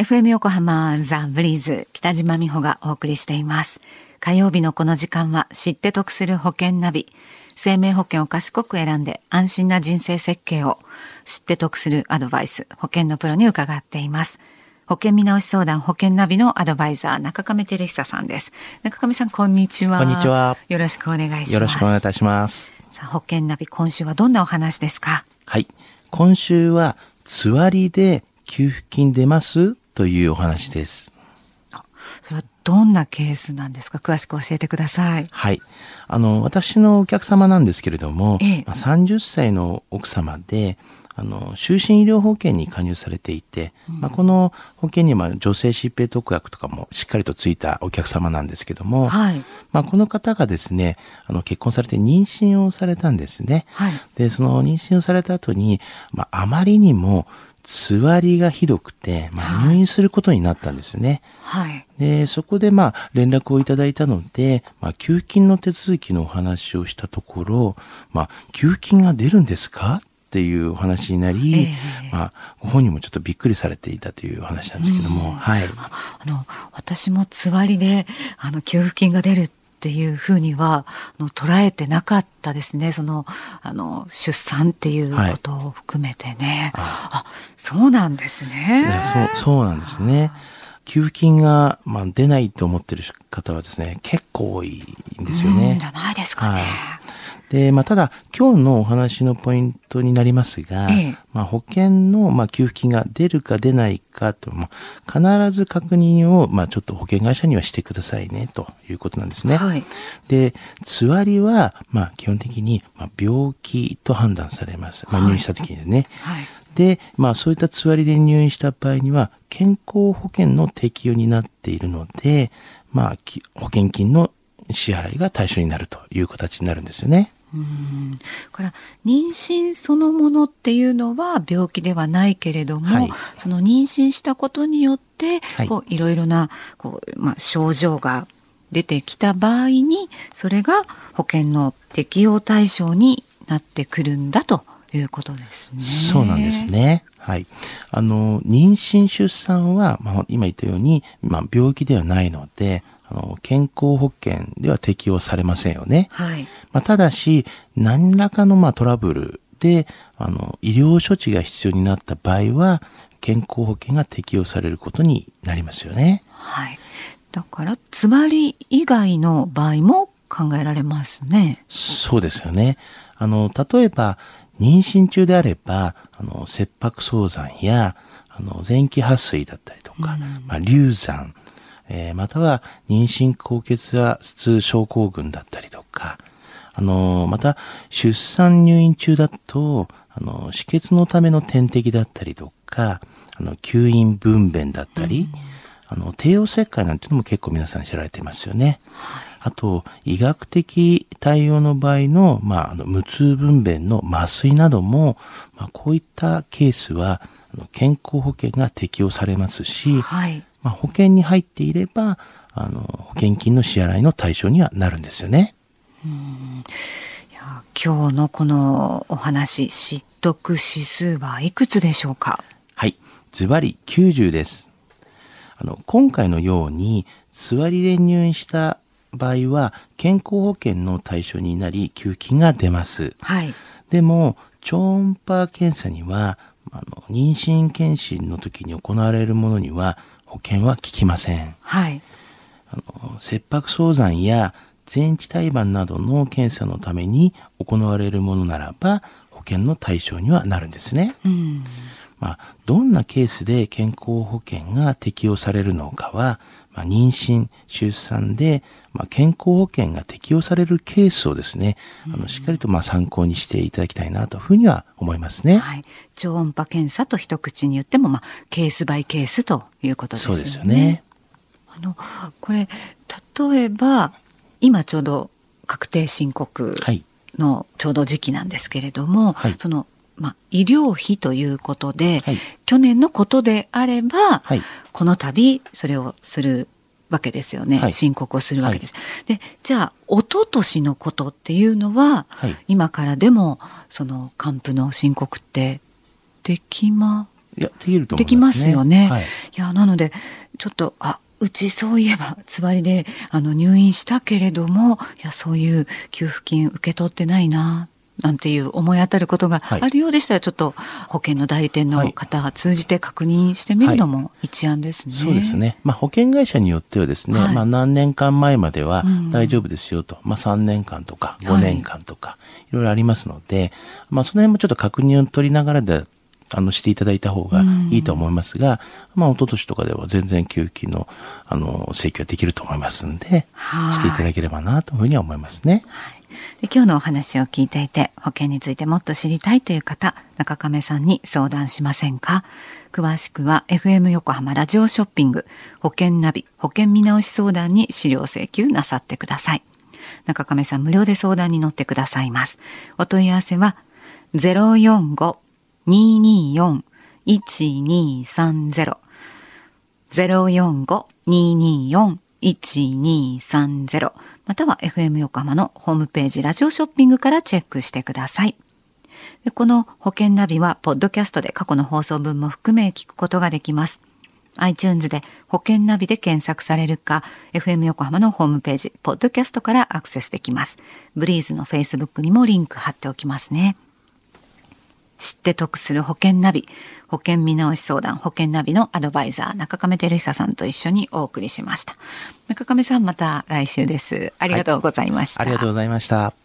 FM 横浜ザ・ブリーズ北島美穂がお送りしています。火曜日のこの時間は知って得する保険ナビ。生命保険を賢く選んで安心な人生設計を知って得するアドバイス、保険のプロに伺っています。保険見直し相談保険ナビのアドバイザー中亀照久さんです。中亀さんこんにちは。こんにちは。よろしくお願いします。よろしくお願いいたします。さあ保険ナビ今週はどんなお話ですか？はい。今週はつわりで給付金出ます？というお話です。それはどんなケースなんですか？詳しく教えてください。はい。あの、私のお客様なんですけれども、ええ、30歳の奥様で、あの、就寝医療保険に加入されていて、うん、まあ、この保険には女性疾病特約とかもしっかりとついたお客様なんですけども、はい、まあ、この方がですね、あの、結婚されて妊娠をされたんですね。はい、で、その妊娠をされた後に、まあ、あまりにも、つわりがひどくて、まあ、入院することになったんですね。はい。で、そこでまあ、連絡をいただいたので、まあ、給付金の手続きのお話をしたところ、まあ、給付金が出るんですか？っていうお話になり、えー、まあ、ご本人もちょっとびっくりされていたというお話なんですけども、はい。あの、私もつわりで、あの、給付金が出るっていうふうにはあの捉えてなかったですね。そのあの出産っていうことを含めてね、はい、あそうなんですね。そうそうなんですね。給付金が、まあ、出ないと思ってる方はですね結構多いんですよね。じゃないですかね。はいで、まあ、ただ、今日のお話のポイントになりますが、ええ、まあ、保険の、まあ、給付金が出るか出ないかと、まあ、必ず確認を、まあ、ちょっと保険会社にはしてくださいね、ということなんですね。はい、で、つわりは、まあ、基本的に、まあ、病気と判断されます。まあ、入院した時にですね。はい、で、まあ、そういったつわりで入院した場合には、健康保険の適用になっているので、まあ、保険金の支払いが対象になるという形になるんですよね。うんから妊娠そのものっていうのは病気ではないけれども、はい、その妊娠したことによって、はい、こういろいろなこう、まあ、症状が出てきた場合にそれが保険の適用対象になってくるんだということですね。そうなんですね。はい。あの、妊娠出産は、まあ、今言ったように、まあ、病気ではないので、あの、健康保険では適用されませんよね。はい。まあ、ただし、何らかのまあトラブルで、あの、医療処置が必要になった場合は、健康保険が適用されることになりますよね。はい。だから、つまり以外の場合も考えられますね。そうですよね。あの、例えば、妊娠中であれば、あの、切迫早産や、あの、前期破水だったりとか、うん、まあ、流産、えー、または妊娠高血圧症候群だったりとか、あのー、また出産入院中だと、あのー、止血のための点滴だったりとか、あの、吸引分娩だったり、うん、あの、帝王切開なんていうのも結構皆さん知られてますよね。あと、医学的対応の場合の、まあ、あの無痛分娩の麻酔なども、まあ、こういったケースは、健康保険が適用されますし、はい、まあ、保険に入っていれば、あの、保険金の支払いの対象にはなるんですよね。うんいや今日のこのお話、知得指数はいくつでしょうか？はい。ズバリ90です。あの、今回のように、座りで入院した場合は、健康保険の対象になり、給付金が出ます。はい。でも、超音波検査には、あの、妊娠検診の時に行われるものには、保険は効きません。はい。あの切迫早産や全治胎盤などの検査のために行われるものならば保険の対象にはなるんですね。うんまあ、どんなケースで健康保険が適用されるのかは、まあ、妊娠、出産で、まあ、健康保険が適用されるケースをですね、あの、しっかりとまあ参考にしていただきたいなというふうには思いますね。はい。超音波検査と一口に言っても、まあ、ケースバイケースということですね。そうですよね。あの、これ、例えば、今ちょうど確定申告のちょうど時期なんですけれども、はい、そのまあ、医療費ということで、はい、去年のことであれば、はい、この度それをするわけですよね、はい、申告をするわけです。でじゃあ一昨年のことっていうのは、今からでもその還付の申告ってできまいや、できると思います、ね、できますよね。はい、いや、なので、ちょっと、あ、うちそういえば、つわりで、あの、入院したけれども、いや、そういう給付金受け取ってないな、なんていう思い当たることがあるようでしたら、はい、ちょっと保険の代理店の方が通じて確認してみるのも一案ですね。はい、そうですね。まあ保険会社によってはですね、はい、まあ何年間前までは大丈夫ですよと、うん、まあ3年間とか5年間とか、いろいろありますので、まあその辺もちょっと確認を取りながらであの、していただいた方がいいと思いますが、うん、まあ、一昨年とかでは全然給付金の、あの、請求はできると思いますんで、していただければな、というふうには思いますね。はいで今日のお話を聞いていて保険についてもっと知りたいという方中亀さんに相談しませんか？詳しくは FM 横浜ラジオショッピング保険ナビ保険見直し相談に資料請求なさってください。中亀さん無料で相談に乗ってくださいます。お問い合わせは045-224-1230 045-224-1230 1230または FM 横浜のホームページラジオショッピングからチェックしてください。この保険ナビは、ポッドキャストで過去の放送分も含め聞くことができます。iTunes で保険ナビで検索されるか、FM 横浜のホームページ、ポッドキャストからアクセスできます。ブリーズの Facebook にもリンク貼っておきますね。知って得する保険ナビ、保険見直し相談、保険ナビのアドバイザー、中亀照久さんと一緒にお送りしました。中亀さん、また来週です。ありがとうございました。はい、ありがとうございました。